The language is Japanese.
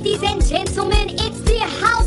Ladies and gentlemen, it's the House